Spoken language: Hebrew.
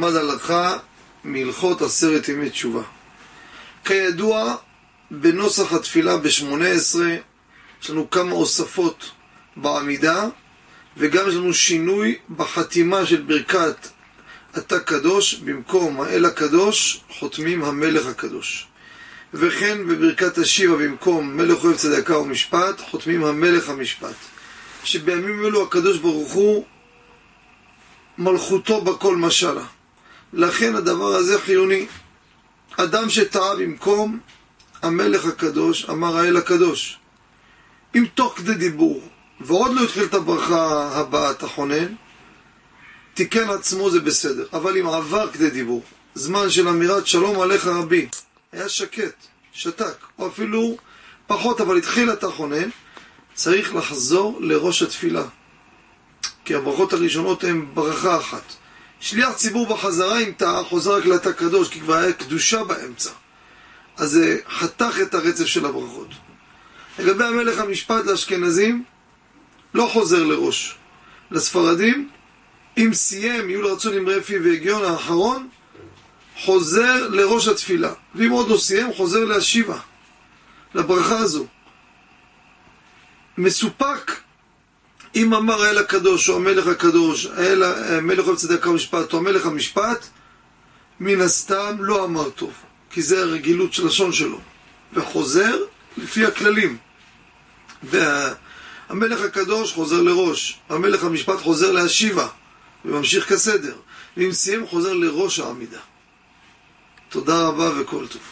ברכה מהלכות עשרת ימי תשובה. כידוע, בנוסח התפילה ב-18 יש לנו כמה הוספות בעמידה וגם יש לנו שינוי בחתימה של ברכת אתה קדוש, במקום האל הקדוש חותמים המלך הקדוש. וכן בברכת השיבה במקום מלך אוהב צדקה ומשפט חותמים המלך המשפט. שבימים אלו הקדוש ברוך הוא מלכותו בכל משלה. לכן הדבר הזה חיוני. אדם שטעה במקום המלך הקדוש, אמר האל הקדוש. אם תוך כדי דיבור, ועוד לא התחיל את הברכה הבאה, אתה חונן, תיקן עצמו זה בסדר. אבל אם עבר כדי דיבור, זמן של אמירת שלום עליך רבי, היה שקט, שתק, או אפילו פחות, אבל התחיל את החונן, צריך לחזור לראש התפילה. כי הברכות הראשונות הן ברכה אחת. שליח ציבור בחזרה אם טעה, חוזר רק לתא קדוש, כי כבר היה קדושה באמצע. אז זה חתך את הרצף של הברכות. לגבי המלך המשפט לאשכנזים, לא חוזר לראש. לספרדים, אם סיים, יהיו לרצון עם רפי והגיון האחרון, חוזר לראש התפילה. ואם עוד לא סיים, חוזר להשיבה, לברכה הזו. מסופק אם אמר האל הקדוש או המלך הקדוש, האל, המלך אוהב צדקה ומשפט או המלך המשפט, מן הסתם לא אמר טוב, כי זה הרגילות של לשון שלו, וחוזר לפי הכללים. והמלך הקדוש חוזר לראש, המלך המשפט חוזר להשיבה, וממשיך כסדר, ואם סיים חוזר לראש העמידה. תודה רבה וכל טוב.